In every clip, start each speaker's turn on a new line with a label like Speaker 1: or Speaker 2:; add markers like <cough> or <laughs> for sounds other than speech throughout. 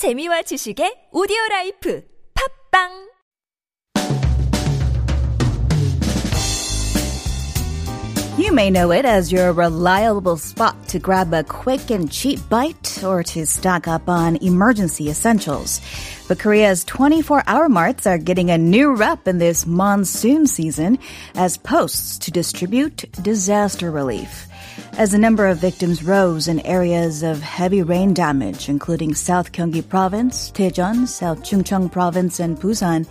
Speaker 1: 재미와 지식의 오디오 라이프 팝빵
Speaker 2: You may know it as your reliable spot to grab a quick and cheap bite or to stock up on emergency essentials. But Korea's 24 hour marts are getting a new rep in this monsoon season as posts to distribute disaster relief. As the number of victims rose in areas of heavy rain damage, including South Gyeonggi Province, Daejeon, South Chungcheong Province, and Busan,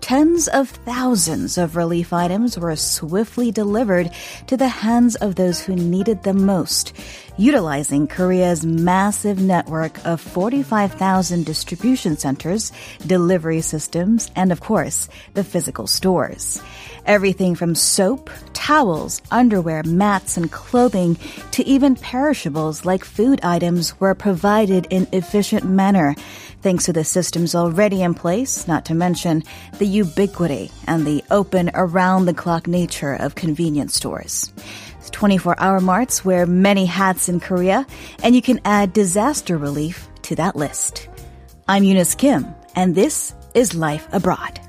Speaker 2: tens of thousands of relief items were swiftly delivered to the hands of those who needed them most, utilizing Korea's massive network of 45,000 distribution centers, delivery systems, and of course, the physical stores. Everything from soap, towels, underwear, mats, and clothing to even perishables like food items were provided in efficient manner thanks to the systems already in place, not to mention the ubiquity and the open around the clock nature of convenience stores. 24 hour marts wear many hats in Korea, and you can add disaster relief to that list. I'm Eunice Kim, and this is Life Abroad.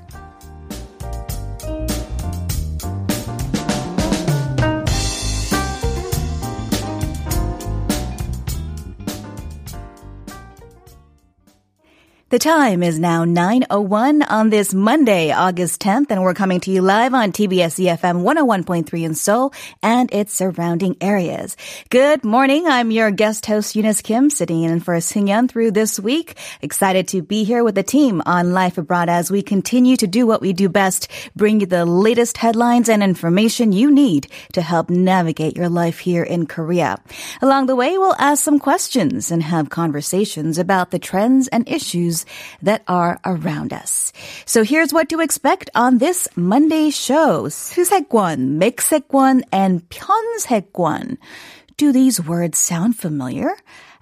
Speaker 2: The time is now 9.01 on this Monday, August 10th, and we're coming to you live on TBS EFM 101.3 in Seoul and its surrounding areas. Good morning. I'm your guest host, Eunice Kim, sitting in for Singyeon through this week. Excited to be here with the team on Life Abroad as we continue to do what we do best, bring you the latest headlines and information you need to help navigate your life here in Korea. Along the way, we'll ask some questions and have conversations about the trends and issues that are around us. So here's what to expect on this Monday show. 수색권, 맥세권, and 편세권. Do these words sound familiar?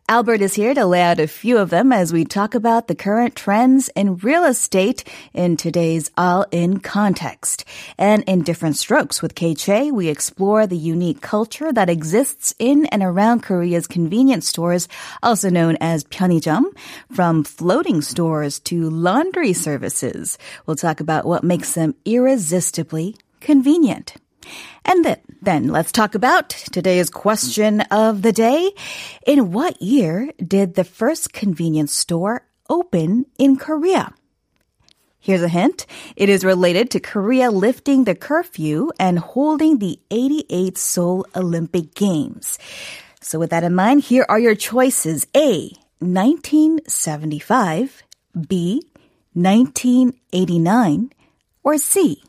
Speaker 2: Albert is here to lay out a few of them as we talk about the current trends in real estate in today's all-in context. And in different strokes with K-Che, we explore the unique culture that exists in and around Korea's convenience stores, also known as 편의점, from floating stores to laundry services. We'll talk about what makes them irresistibly convenient. And then, then let's talk about today's question of the day. In what year did the first convenience store open in Korea? Here's a hint. It is related to Korea lifting the curfew and holding the 88 Seoul Olympic Games. So with that in mind, here are your choices. A, 1975, B, 1989, or C,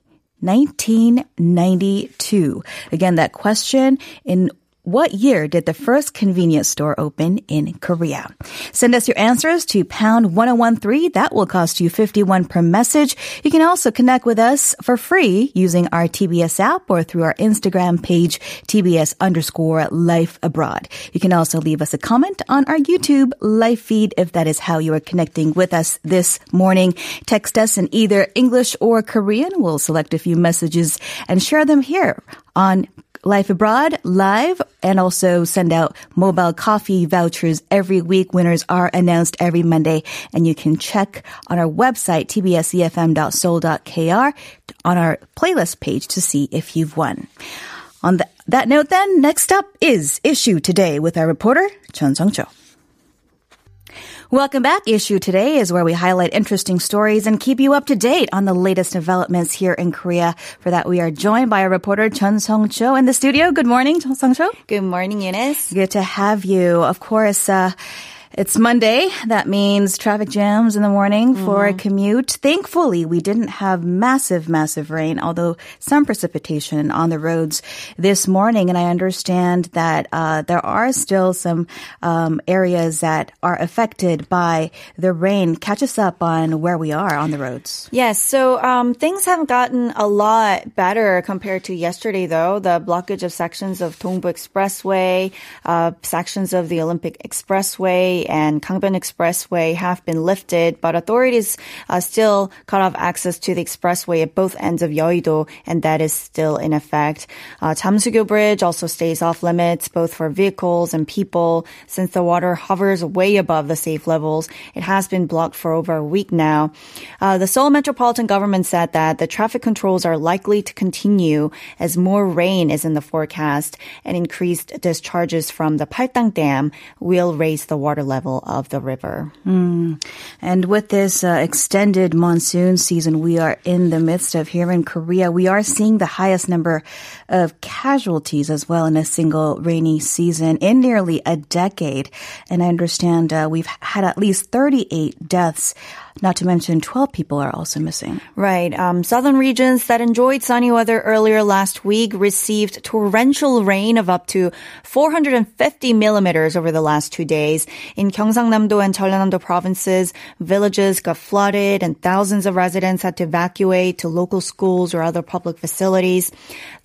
Speaker 2: 1992. Again, that question in what year did the first convenience store open in Korea? Send us your answers to pound 1013. That will cost you 51 per message. You can also connect with us for free using our TBS app or through our Instagram page, TBS underscore life abroad. You can also leave us a comment on our YouTube live feed if that is how you are connecting with us this morning. Text us in either English or Korean. We'll select a few messages and share them here on Life Abroad live and also send out mobile coffee vouchers every week. Winners are announced every Monday and you can check on our website, tbsefm.seoul.kr on our playlist page to see if you've won. On the, that note then, next up is Issue Today with our reporter, Chun Sung Cho. Welcome back. Issue today is where we highlight interesting stories and keep you up to date on the latest developments here in Korea. For that, we are joined by our reporter Chun Song Cho in the studio. Good morning, Chun Song Cho.
Speaker 3: Good morning, Eunice.
Speaker 2: Good to have you. Of course, uh, it's Monday. That means traffic jams in the morning for a commute. Thankfully, we didn't have massive, massive rain, although some precipitation on the roads this morning. And I understand that uh, there are still some um, areas that are affected by the rain. Catch us up on where we are on the roads.
Speaker 3: Yes, so um, things have gotten a lot better compared to yesterday, though. The blockage of sections of Dongbu Expressway, uh, sections of the Olympic Expressway And Gangbyeon Expressway have been lifted, but authorities uh, still cut off access to the expressway at both ends of Yeouido, and that is still in effect. Uh, Jamsugyo Bridge also stays off limits, both for vehicles and people, since the water hovers way above the safe levels. It has been blocked for over a week now. Uh, the Seoul Metropolitan Government said that the traffic controls are likely to continue as more rain is in the forecast and increased discharges from the Paldang Dam will raise the water level of the river.
Speaker 2: Mm. And with this uh, extended monsoon season we are in the midst of here in Korea, we are seeing the highest number of casualties as well in a single rainy season in nearly a decade. And I understand uh, we've had at least 38 deaths not to mention 12 people are also missing.
Speaker 3: Right. Um, southern regions that enjoyed sunny weather earlier last week received torrential rain of up to 450 millimeters over the last two days. In Gyeongsangnam-do and Jeollanam-do provinces, villages got flooded and thousands of residents had to evacuate to local schools or other public facilities.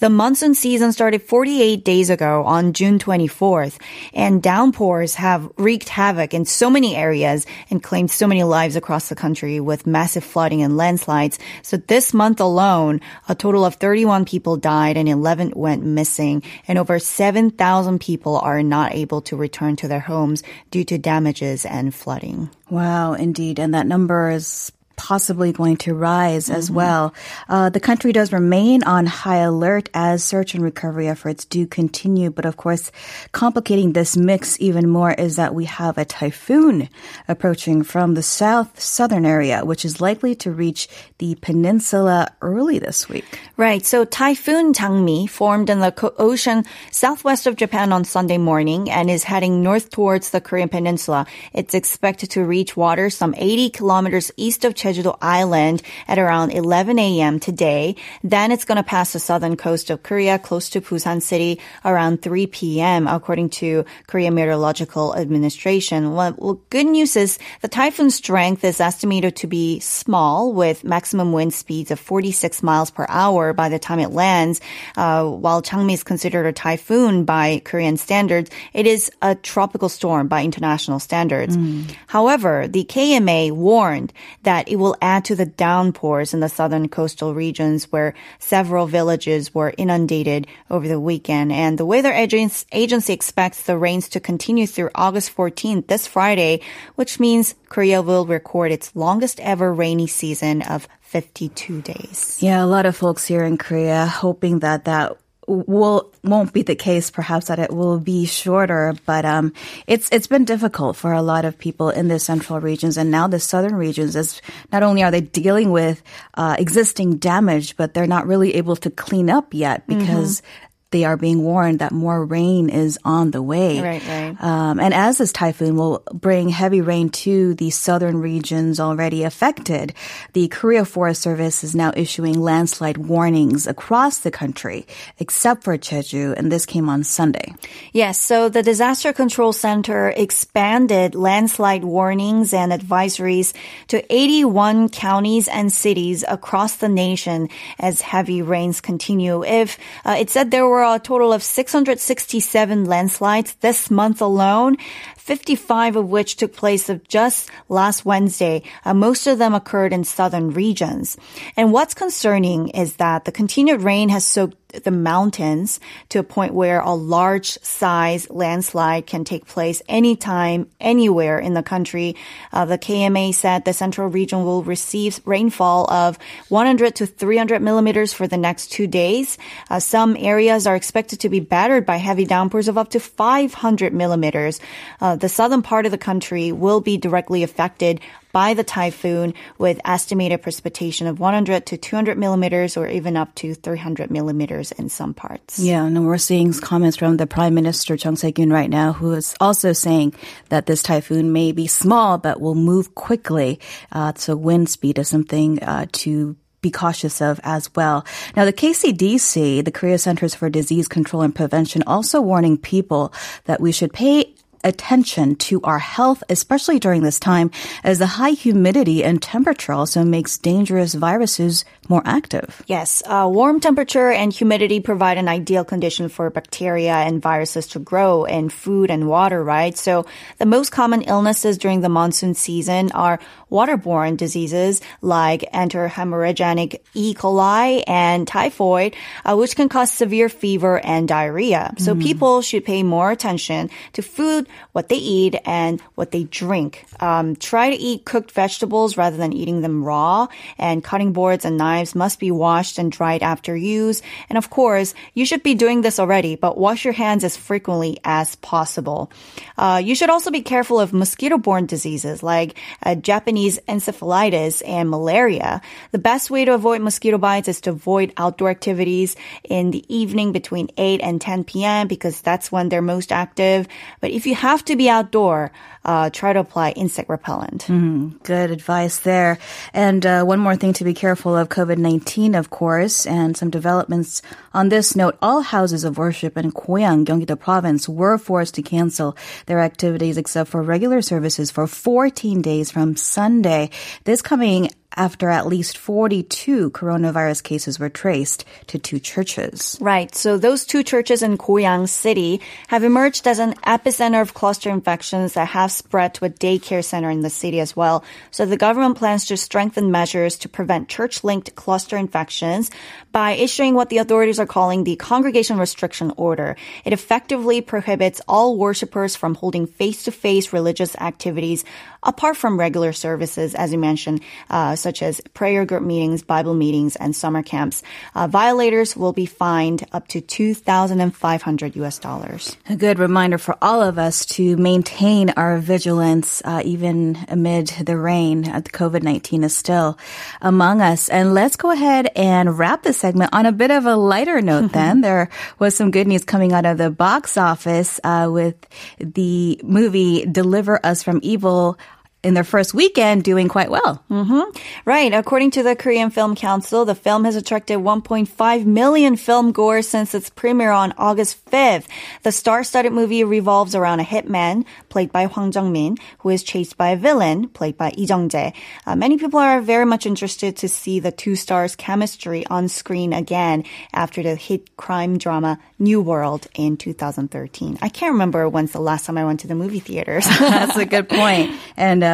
Speaker 3: The monsoon season started 48 days ago on June 24th, and downpours have wreaked havoc in so many areas and claimed so many lives across the country with massive flooding and landslides. So this month alone, a total of 31 people died and 11 went missing and over 7,000 people are not able to return to their homes due to damages and flooding.
Speaker 2: Wow, indeed. And that number is possibly going to rise mm-hmm. as well. Uh, the country does remain on high alert as search and recovery efforts do continue. But of course, complicating this mix even more is that we have a typhoon approaching from the south southern area, which is likely to reach the peninsula early this week.
Speaker 3: Right. So Typhoon Jangmi formed in the ocean southwest of Japan on Sunday morning and is heading north towards the Korean peninsula. It's expected to reach water some 80 kilometers east of Jeju-do Island at around 11 a.m. today. Then it's going to pass the southern coast of Korea close to Busan City around 3 p.m. according to Korea Meteorological Administration. Well, well, good news is the typhoon strength is estimated to be small with maximum wind speeds of 46 miles per hour by the time it lands. Uh, while Jangmi is considered a typhoon by Korean standards, it is a tropical storm by international standards. Mm. However, the KMA warned that it will add to the downpours in the southern coastal regions where several villages were inundated over the weekend. And the weather agency expects the rains to continue through August 14th, this Friday, which means Korea will record its longest ever rainy season of 52 days.
Speaker 2: Yeah, a lot of folks here in Korea hoping that that will won't be the case. Perhaps that it will be shorter, but um, it's it's been difficult for a lot of people in the central regions and now the southern regions. As not only are they dealing with uh, existing damage, but they're not really able to clean up yet because mm-hmm they are being warned that more rain is on the way.
Speaker 3: Right, right.
Speaker 2: Um, and as this typhoon will bring heavy rain to the southern regions already affected, the Korea Forest Service is now issuing landslide warnings across the country, except for Jeju, and this came on Sunday.
Speaker 3: Yes, so the Disaster Control Center expanded landslide warnings and advisories to 81 counties and cities across the nation as heavy rains continue. If uh, it said there were were a total of 667 landslides this month alone. 55 of which took place of just last Wednesday. Uh, most of them occurred in southern regions. And what's concerning is that the continued rain has soaked the mountains to a point where a large size landslide can take place anytime, anywhere in the country. Uh, the KMA said the central region will receive rainfall of 100 to 300 millimeters for the next two days. Uh, some areas are expected to be battered by heavy downpours of up to 500 millimeters. Uh, the southern part of the country will be directly affected by the typhoon with estimated precipitation of 100 to 200 millimeters or even up to 300 millimeters in some parts.
Speaker 2: Yeah, and we're seeing comments from the Prime Minister Chung Se-kyun right now who is also saying that this typhoon may be small but will move quickly. Uh, so wind speed is something uh, to be cautious of as well. Now, the KCDC, the Korea Centers for Disease Control and Prevention, also warning people that we should pay attention to our health, especially during this time, as the high humidity and temperature also makes dangerous viruses more active.
Speaker 3: Yes, uh, warm temperature and humidity provide an ideal condition for bacteria and viruses to grow in food and water, right? So the most common illnesses during the monsoon season are waterborne diseases like enterohemorrhagic E. coli and typhoid, uh, which can cause severe fever and diarrhea. So mm. people should pay more attention to food, what they eat, and what they drink. Um, try to eat cooked vegetables rather than eating them raw, and cutting boards and knives must be washed and dried after use. And of course, you should be doing this already, but wash your hands as frequently as possible. Uh, you should also be careful of mosquito-borne diseases like uh, Japanese encephalitis and malaria. The best way to avoid mosquito bites is to avoid outdoor activities in the evening between 8 and 10 p.m. because that's when they're most active. But if you have to be outdoor, uh, try to apply insect repellent.
Speaker 2: Mm, good advice there. And uh, one more thing to be careful of COVID 19, of course, and some developments on this note. All houses of worship in Goyang, Gyeonggi-do province were forced to cancel their activities except for regular services for 14 days from Sunday. This coming after at least 42 coronavirus cases were traced to two churches.
Speaker 3: Right. So those two churches in Goyang City have emerged as an epicenter of cluster infections that have spread to a daycare center in the city as well. So the government plans to strengthen measures to prevent church-linked cluster infections by issuing what the authorities are calling the Congregation Restriction Order. It effectively prohibits all worshippers from holding face-to-face religious activities apart from regular services, as you mentioned, uh, such as prayer group meetings, Bible meetings, and summer camps. Uh, violators will be fined up to 2,500 US dollars.
Speaker 2: A good reminder for all of us to maintain our vigilance, uh, even amid the rain. Uh, COVID-19 is still among us. And let's go ahead and wrap this segment on a bit of a lighter note <laughs> then. there was some good news coming out of the box office uh, with the movie Deliver Us from Evil in their first weekend doing quite well.
Speaker 3: Mm-hmm. Right. According to the Korean Film Council, the film has attracted 1.5 million film goers since its premiere on August 5th. The star-studded movie revolves around a hitman, played by Hwang Jung-min, who is chased by a villain, played by Lee Jung-jae. Uh, many people are very much interested to see the two stars' chemistry on screen again after the hit crime drama New World in 2013. I can't remember when's the last time I went to the movie theaters. <laughs>
Speaker 2: That's a good point. And uh,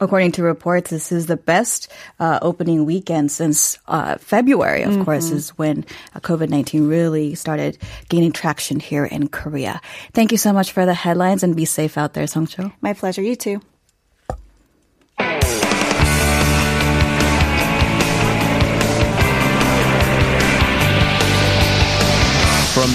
Speaker 2: according to reports, this is the best uh, opening weekend since uh, February. Of mm-hmm. course, is when uh, COVID nineteen really started gaining traction here in Korea. Thank you so much for the headlines, and be safe out there, Songcho.
Speaker 3: My pleasure. You too.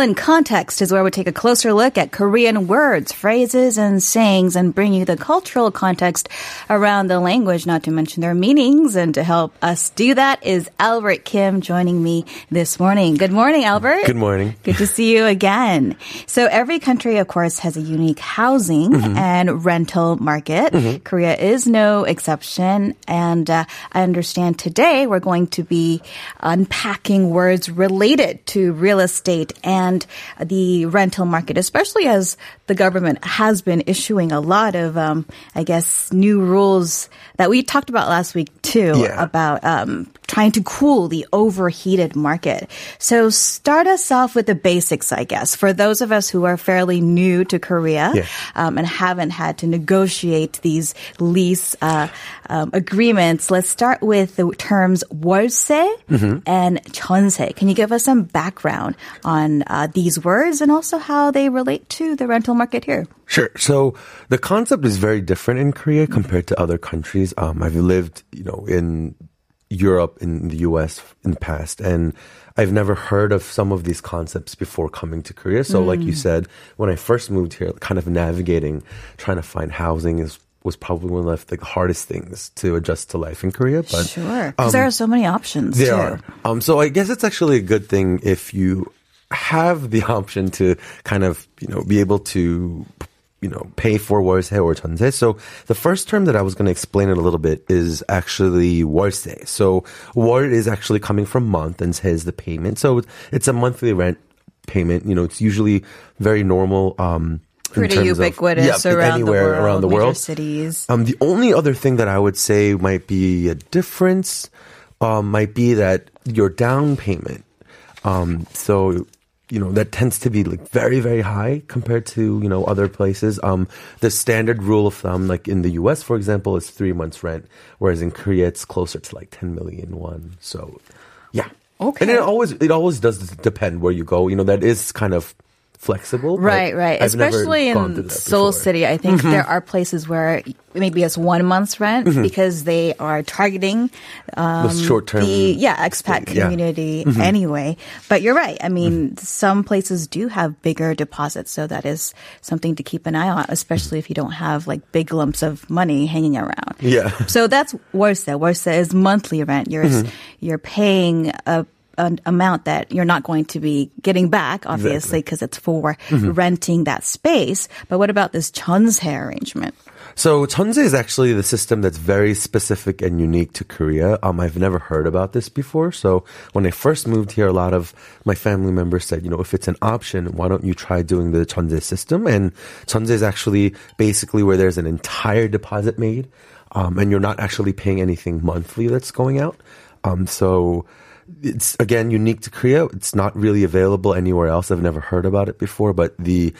Speaker 2: In Context is where we take a closer look at Korean words, phrases, and sayings and bring you the cultural context around the language, not to mention their meanings. And to help us do that is Albert Kim joining me this morning. Good morning, Albert.
Speaker 4: Good morning.
Speaker 2: Good to see you again. So every country, of course, has a unique housing mm-hmm. and rental market. Mm-hmm. Korea is no exception. And uh, I understand today we're going to be unpacking words related to real estate and the rental market, especially as the government has been issuing a lot of, um, I guess, new rules that we talked about last week too yeah. about um, trying to cool the overheated market. So start us off with the basics, I guess, for those of us who are fairly new to Korea yeah. um, and haven't had to negotiate these lease uh, um, agreements. Let's start with the terms 월세 mm-hmm. and 전세. Can you give us some background on uh, these words and also how they relate to the rental market here.
Speaker 4: Sure. So the concept is very different in Korea compared to other countries. Um, I've lived, you know, in Europe, in the US in the past, and I've never heard of some of these concepts before coming to Korea. So, mm. like you mm. said, when I first moved here, kind of navigating, trying to find housing is was probably one of the hardest things to adjust to life in Korea. But
Speaker 2: sure, because um, there are so many options.
Speaker 4: There
Speaker 2: too.
Speaker 4: are. Um, so I guess it's actually a good thing if you have the <laughs> option to kind of, you know, be able to you know, pay for 월세 or 전세. So the first term that I was going to explain it a little bit is actually 월세. So 월 is actually coming from month and says the payment. So it's a monthly rent payment. You know, it's usually very normal. Um, in
Speaker 2: Pretty
Speaker 4: terms of-
Speaker 2: ubiquitous
Speaker 4: yeah,
Speaker 2: around
Speaker 4: anywhere
Speaker 2: the world,
Speaker 4: around the
Speaker 2: major
Speaker 4: world.
Speaker 2: cities.
Speaker 4: Um, the only other thing that I would say might be a difference um, might be that your down payment. Um, so you know that tends to be like very very high compared to you know other places. Um, the standard rule of thumb, like in the U.S. for example, is three months rent, whereas in Korea it's closer to like ten million won. So, yeah.
Speaker 2: Okay.
Speaker 4: And it always it always does depend where you go. You know that is kind of flexible.
Speaker 2: Right, right.
Speaker 4: I've
Speaker 2: Especially in Seoul City, I think mm-hmm. there are places where maybe it's one month's rent mm-hmm. because they are targeting um,
Speaker 4: the short
Speaker 2: term. Yeah, expat
Speaker 4: community yeah. Mm-hmm.
Speaker 2: anyway. But you're right. I mm-hmm. mean, some places do have bigger deposits, so that is something to keep an eye on, especially if you don't have like big lumps of money hanging around.
Speaker 4: Yeah.
Speaker 2: So that's worse. Worse is monthly rent. You're
Speaker 4: mm-hmm.
Speaker 2: you're paying a an amount that you're not going to be getting back, obviously, because it's for
Speaker 4: Mm-hmm.
Speaker 2: renting that space. But what about this 전세 arrangement?
Speaker 4: So Chunse is actually the system that's very specific and unique to Korea. Um, I've never heard about this before. So when I first moved here, a lot of my family members said, you know, if it's an option, why don't you try doing the Chunse system? And Chunse is actually basically where there's an entire deposit made, um, and you're not actually paying anything monthly that's going out. Um, so it's again unique to Korea. It's not really available anywhere else. I've never heard about it before, but the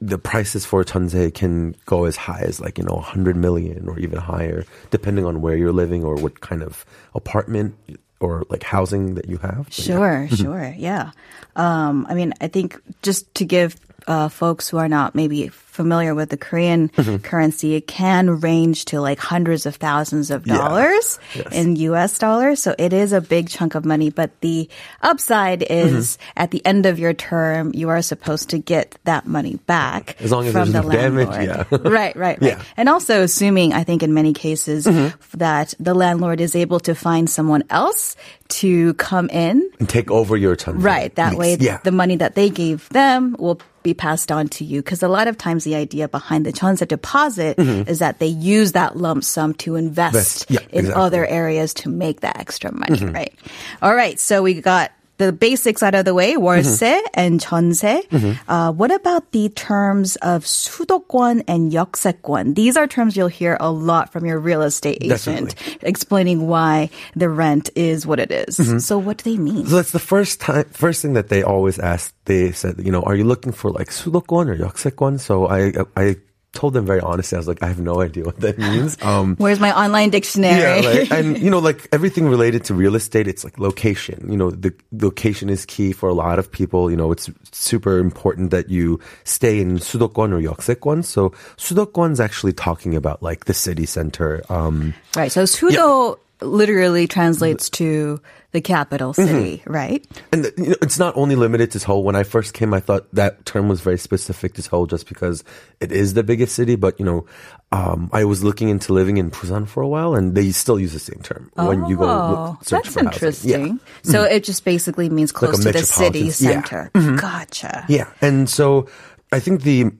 Speaker 4: the prices for chunse can go as high as like you know 100 million or even higher, depending on where you're living or what kind of apartment or like housing that you have. But yeah.
Speaker 2: Sure, <laughs> sure, yeah. Um, I mean, I think just to give uh, folks who are not maybe familiar with the Korean
Speaker 4: Mm-hmm.
Speaker 2: currency, it can range to like hundreds of thousands of
Speaker 4: Yeah.
Speaker 2: dollars
Speaker 4: Yes.
Speaker 2: in U.S. dollars. So it is a big chunk of money. But the upside
Speaker 4: Mm-hmm.
Speaker 2: is at the end of your term, you are supposed to get that money back
Speaker 4: As long as
Speaker 2: from the
Speaker 4: no damage,
Speaker 2: landlord.
Speaker 4: yeah. <laughs>
Speaker 2: right, right, right.
Speaker 4: Yeah.
Speaker 2: And also assuming, I think in many cases,
Speaker 4: Mm-hmm.
Speaker 2: that the landlord is able to find someone else to come in
Speaker 4: and take over your chunse.
Speaker 2: Right. That way,
Speaker 4: yeah.
Speaker 2: the money that they gave them will be passed on to you. Because a lot of times, the idea behind the Chonsa deposit is that they use that lump sum to invest.
Speaker 4: Yeah,
Speaker 2: in
Speaker 4: exactly. Mm-hmm.
Speaker 2: other areas to make that extra money. Right. All right. So we got The basics out of the way, 월세
Speaker 4: Mm-hmm.
Speaker 2: and 전세. Uh, what about the terms of 수도권 and 역세권? These are terms you'll hear a lot from your real estate agent explaining why the rent is what it is.
Speaker 4: Mm-hmm.
Speaker 2: So what do they mean?
Speaker 4: So that's the first time, first thing that they always asked. They said, you know, are you looking for like 수도권 or 역세권? So I, I told them very honestly, I was like, I have no idea what that means. <laughs> Um,
Speaker 2: Where's my online dictionary?
Speaker 4: yeah, like, <laughs> and you know, like everything related to real estate, it's like location. You know, the location is key for a lot of people. You know, it's super important that you stay in 수도권 or 역세권. So 수도권's actually talking about like the city center. Um,
Speaker 2: Right. So sudo literally translates to the capital
Speaker 4: Mm-hmm.
Speaker 2: city, right?
Speaker 4: And you know, it's not only limited to Seoul. When I first came, I thought that term was very specific to Seoul just because it is the biggest city. But you know, um, I was looking into living in Busan for a while, and they still use the same term when you go
Speaker 2: Oh,
Speaker 4: look, search
Speaker 2: that's
Speaker 4: for housing.
Speaker 2: interesting. So it just basically means
Speaker 4: Like
Speaker 2: close to the city
Speaker 4: metropolitan- yeah.
Speaker 2: center. Gotcha.
Speaker 4: Yeah, and so I think the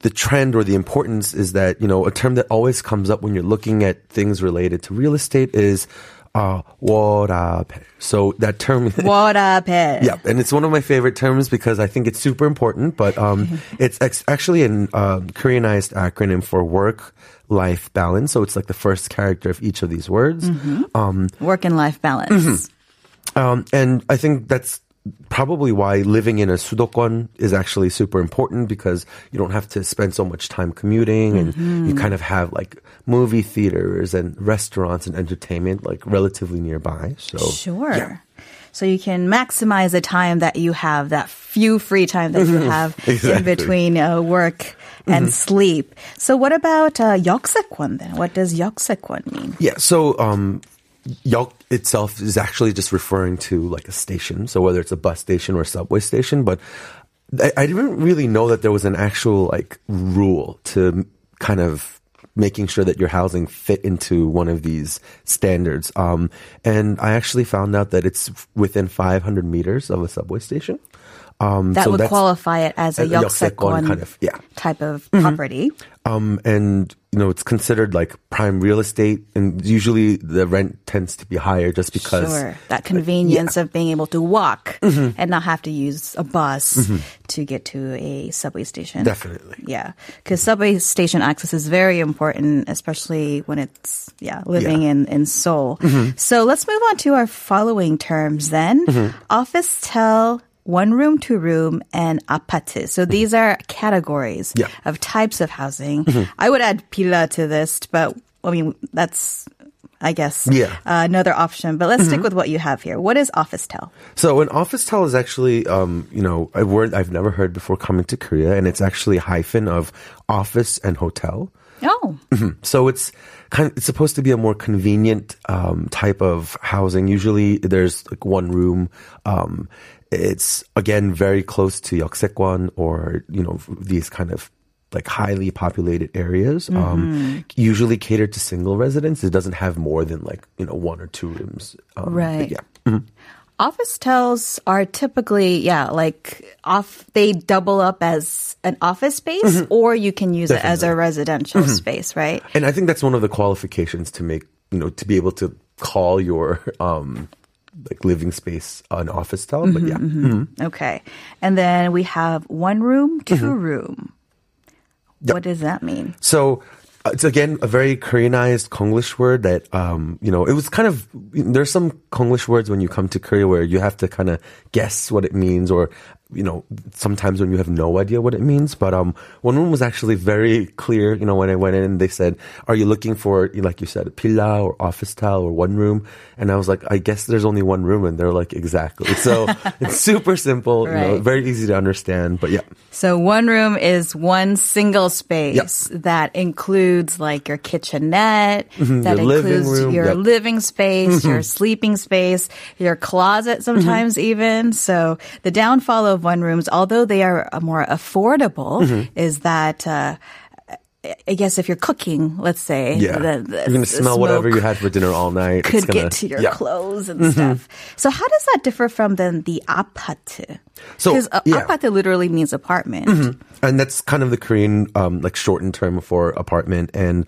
Speaker 4: the trend or the importance is that you know a term that always comes up when you're looking at things related to real estate is uh, 월화벨. So that term. <laughs>
Speaker 2: What up, eh?
Speaker 4: Yeah, and it's one of my favorite terms because I think it's super important. But um, <laughs> it's ex- actually an um Koreanized acronym for work life balance. So it's like the first character of each of these words. Um,
Speaker 2: Work and life balance.
Speaker 4: Mm-hmm. um, and I think that's probably why living in a sudokon is actually super important because you don't have to spend so much time commuting and mm-hmm. you kind of have like movie theaters and restaurants and entertainment like relatively nearby so
Speaker 2: sure
Speaker 4: yeah.
Speaker 2: so you can maximize the time that you have that few free time that you mm-hmm. have <laughs>
Speaker 4: exactly.
Speaker 2: in between uh, work and mm-hmm. sleep. So what about uh, yoksekwon then? What does yoksekwon mean?
Speaker 4: Yeah, so um, Yok itself is actually just referring to like a station. So whether it's a bus station or a subway station, but I, I didn't really know that there was an actual like rule to kind of making sure that your housing fit into one of these standards. Um, and I actually found out that it's within 500 meters of a subway station. Um,
Speaker 2: that
Speaker 4: so
Speaker 2: would qualify it as a
Speaker 4: yoksekon kind of yeah.
Speaker 2: type of mm-hmm. property.
Speaker 4: Um, and you know, it's considered like prime real estate, and usually the rent tends to be higher just because.
Speaker 2: Sure. That convenience of being able to walk mm-hmm. and not have to use a bus mm-hmm. to get to a subway station.
Speaker 4: Definitely.
Speaker 2: Yeah. Because subway station access is very important, especially when it's, yeah, living
Speaker 4: Yeah.
Speaker 2: in, in Seoul. Mm-hmm. So let's move on to our following terms then. Office tel, one room, two room, and aparte. So these are categories
Speaker 4: Yeah.
Speaker 2: of types of housing. I would add pila to this, but I mean, that's, I guess,
Speaker 4: Yeah.
Speaker 2: uh, another option. But let's stick with what you have here. What is office tel?
Speaker 4: So an office tel is actually, um, you know, a word I've never heard before coming to Korea, and it's actually a hyphen of office and hotel.
Speaker 2: Oh,
Speaker 4: So it's kind of, it's supposed to be a more convenient um, type of housing. Usually there's like one room. Um, it's again very close to Yoksekwan or you know these kind of like highly populated areas. Um, usually catered to single residents. It doesn't have more than like you know one or two rooms. Um,
Speaker 2: Right.
Speaker 4: Yeah.
Speaker 2: office tels are typically, yeah, like off, they double up as an office space or you can use it as a residential space, right?
Speaker 4: And I think that's one of the qualifications to make, you know, to be able to call your um like living space an office tel. But yeah.
Speaker 2: Okay. And then we have one room, 2 room. What does that mean?
Speaker 4: So uh, it's again a very Koreanized Konglish word that um, you know it was kind of there's some Konglish words when you come to Korea where you have to kind of guess what it means or you know sometimes when you have no idea what it means. But um, one room was actually very clear. You know when I went in, they said, "Are you looking for like you said a pilla or office tel or one room?" And I was like, "I guess there's only one room," and they're like, "Exactly." So <laughs> it's super simple, you know, very easy to understand. But yeah.
Speaker 2: So one room is one single space that includes like your kitchenette, that
Speaker 4: Mm-hmm. your living
Speaker 2: includes
Speaker 4: room,
Speaker 2: your
Speaker 4: yep. Mm-hmm.
Speaker 2: living space, your sleeping space, your closet sometimes even. So the downfall of one rooms, although they are uh, more affordable,
Speaker 4: Mm-hmm.
Speaker 2: is that uh, I guess if you're cooking, let's say,
Speaker 4: Yeah,
Speaker 2: the- the-
Speaker 4: you're gonna smell whatever you had for dinner all night. It's
Speaker 2: Could
Speaker 4: gonna-
Speaker 2: get to your
Speaker 4: yeah. Mm-hmm.
Speaker 2: clothes and stuff. So how does that differ from then the aparte?
Speaker 4: So,
Speaker 2: Because
Speaker 4: yeah. Mm-hmm.
Speaker 2: aparte literally means apartment.
Speaker 4: and that's kind of the Korean um, like shortened term for apartment, and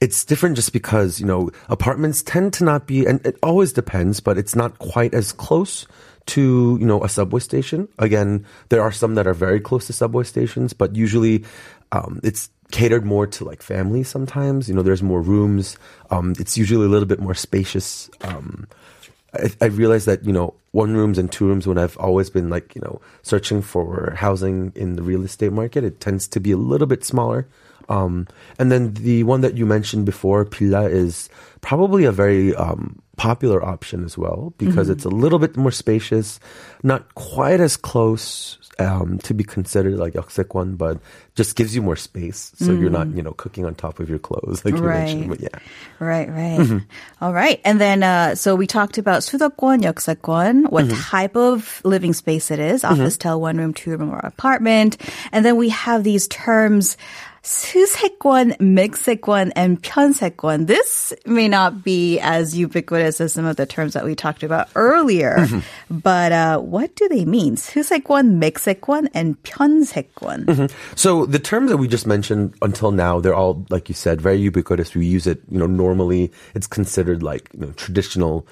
Speaker 4: it's different just because you know apartments tend to not be, and it always depends, but it's not quite as close to you know a subway station. Again, there are some that are very close to subway stations, but usually um, it's catered more to like families. Sometimes you know there's more rooms. Um, it's usually a little bit more spacious. Um, I, I realized that you know one rooms and two rooms when I've always been like you know searching for housing in the real estate market, it tends to be a little bit smaller. Um, and then the one that you mentioned before, Pila, is probably a very um, popular option as well because it's a little bit more spacious, not quite as close um, to be considered like Yoksekwan, but just gives you more space, so you're not you know cooking on top of your clothes <laughs> like you mentioned.
Speaker 2: Right.
Speaker 4: But yeah.
Speaker 2: Right, right.
Speaker 4: Mm-hmm.
Speaker 2: All right. And then, uh, so we talked about 수도권, 역세권, what
Speaker 4: Mm-hmm.
Speaker 2: type of living space it is, office, tel, one room, two room, or apartment. And then we have these terms, 수세권, 맥세권, and 편세권. This may not be as ubiquitous as some of the terms that we talked about earlier,
Speaker 4: Mm-hmm.
Speaker 2: but, uh, what do they mean? 수세권, 맥세권, and 편세권.
Speaker 4: So the terms that we just mentioned until now, they're all, like you said, very ubiquitous. We use it, you know, normally it's considered like, you know, traditional,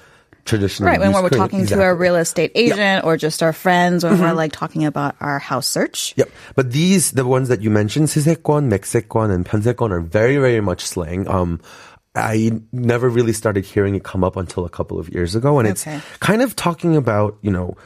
Speaker 4: traditional.
Speaker 2: Right, when we're
Speaker 4: Korean-
Speaker 2: talking to
Speaker 4: exactly.
Speaker 2: a real estate agent or just our friends, when we're like talking about our house search.
Speaker 4: Yep. But these, the ones that you mentioned, sisekwon, meksekwon, and pyeonsekwon are very, very much slang. Um, I never really started hearing it come up until a couple of years ago. And it's kind of talking about, you know,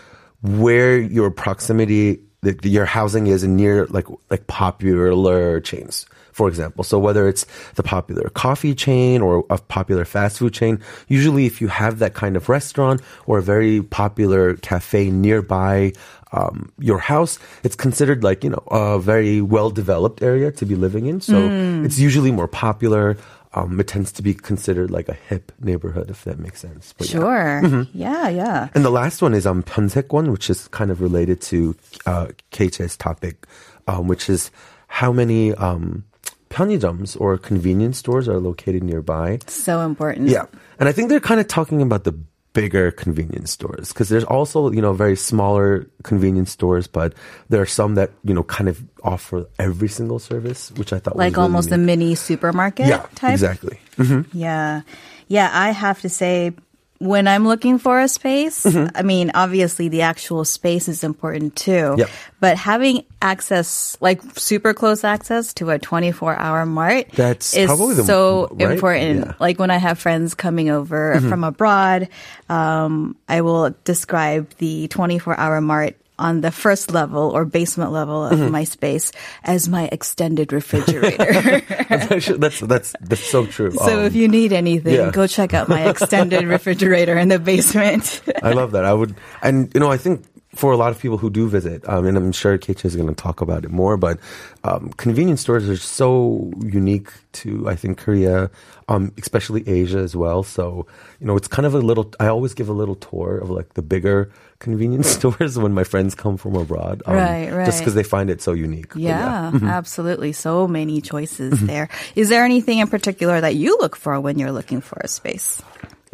Speaker 4: where your proximity, the, your housing is near like, like popular chains. For example, so whether it's the popular coffee chain or a popular fast food chain, usually if you have that kind of restaurant or a very popular cafe nearby, um, your house, it's considered like, you know, a very well developed area to be living in. So it's usually more popular Um, it tends to be considered like a hip neighborhood, if that makes sense. But yeah.
Speaker 2: Sure. Yeah, yeah.
Speaker 4: And the last one is um, 편세권, which is kind of related to uh, KH's topic, um, which is how many um, 편의점s or convenience stores are located nearby.
Speaker 2: So important.
Speaker 4: Yeah. And I think they're kind of talking about the bigger convenience stores because there's also you know very smaller convenience stores, but there are some that you know kind of offer every single service, which I thought
Speaker 2: Like
Speaker 4: was really
Speaker 2: almost a mini supermarket
Speaker 4: yeah
Speaker 2: type.
Speaker 4: exactly. Mm-hmm.
Speaker 2: Yeah. Yeah, I have to say when I'm looking for a space, I mean, obviously the actual space is important too.
Speaker 4: Yep.
Speaker 2: But having access, like super close access to a 24 hour mart
Speaker 4: That's
Speaker 2: is
Speaker 4: probably the-
Speaker 2: so
Speaker 4: right?
Speaker 2: important.
Speaker 4: Yeah. Mm-hmm.
Speaker 2: Like when I have friends coming over from abroad, um, I will describe the 24 hour mart on the first level or basement level of
Speaker 4: Mm-hmm.
Speaker 2: my space as my extended refrigerator. <laughs>
Speaker 4: that's, that's that's so true.
Speaker 2: So
Speaker 4: Um,
Speaker 2: if you need anything,
Speaker 4: yeah.
Speaker 2: go check out my extended <laughs> refrigerator in the basement.
Speaker 4: I love that. I would, and you know, I think for a lot of people who do visit, um, and I'm sure Kate is going to talk about it more, but um, convenience stores are so unique to, I think, Korea, um, especially Asia as well. So, you know, it's kind of a little, I always give a little tour of like the bigger <laughs> convenience <laughs> stores when my friends come from abroad. um,
Speaker 2: Right, right.
Speaker 4: Just because they find it so unique. But
Speaker 2: yeah, <laughs> absolutely. So many choices
Speaker 4: Mm-hmm.
Speaker 2: there. Is there anything in particular that you look for when you're looking for a space?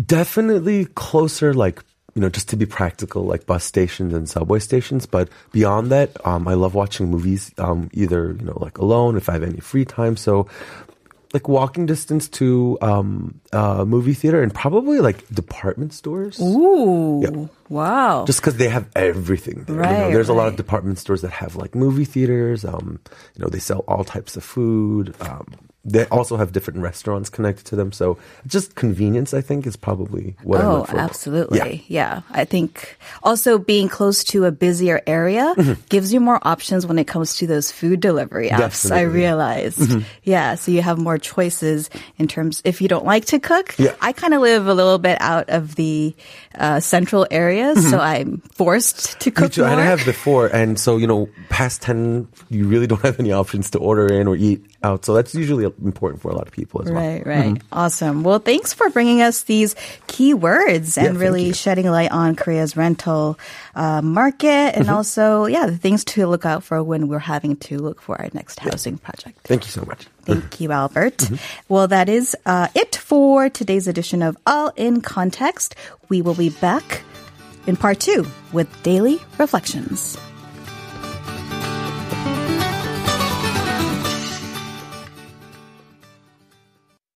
Speaker 4: Definitely closer, like, you know, just to be practical, like bus stations and subway stations. But beyond that, um, I love watching movies, um, either, you know, like alone if I have any free time. So, like walking distance to um, uh, movie theater and probably like department stores.
Speaker 2: Ooh,
Speaker 4: Yeah.
Speaker 2: wow.
Speaker 4: Just because they have everything there. you know,
Speaker 2: Right,
Speaker 4: there's a lot of department stores that have like movie theaters. Um, you know, they sell all types of food. Um, they also have different restaurants connected to them. So just convenience, I think, is probably what I
Speaker 2: Oh, absolutely.
Speaker 4: Yeah.
Speaker 2: Yeah. I think also being close to a busier area
Speaker 4: Mm-hmm.
Speaker 2: gives you more options when it comes to those food delivery apps. I
Speaker 4: Definitely. Mm-hmm.
Speaker 2: realized. Yeah. So you have more choices in terms, if you don't like to cook,
Speaker 4: Yeah.
Speaker 2: I kind of live a little bit out of the uh, central areas. So I'm forced to
Speaker 4: Mm-hmm. Me
Speaker 2: cook
Speaker 4: too.
Speaker 2: more.
Speaker 4: And I have before. And so, you know, past 10, you really don't <laughs> have any options to order in or eat out. So that's usually important for a lot of people as well.
Speaker 2: Right, right. Awesome. Well, thanks for bringing us these key words and
Speaker 4: thank
Speaker 2: really
Speaker 4: you.
Speaker 2: shedding light on Korea's rental uh, market and also, yeah, the things to look out for when we're having to look for our next housing project.
Speaker 4: Thank you so much.
Speaker 2: Thank you, Albert. Well, that is uh, it for today's edition of All in Context. We will be back in part two with Daily Reflections.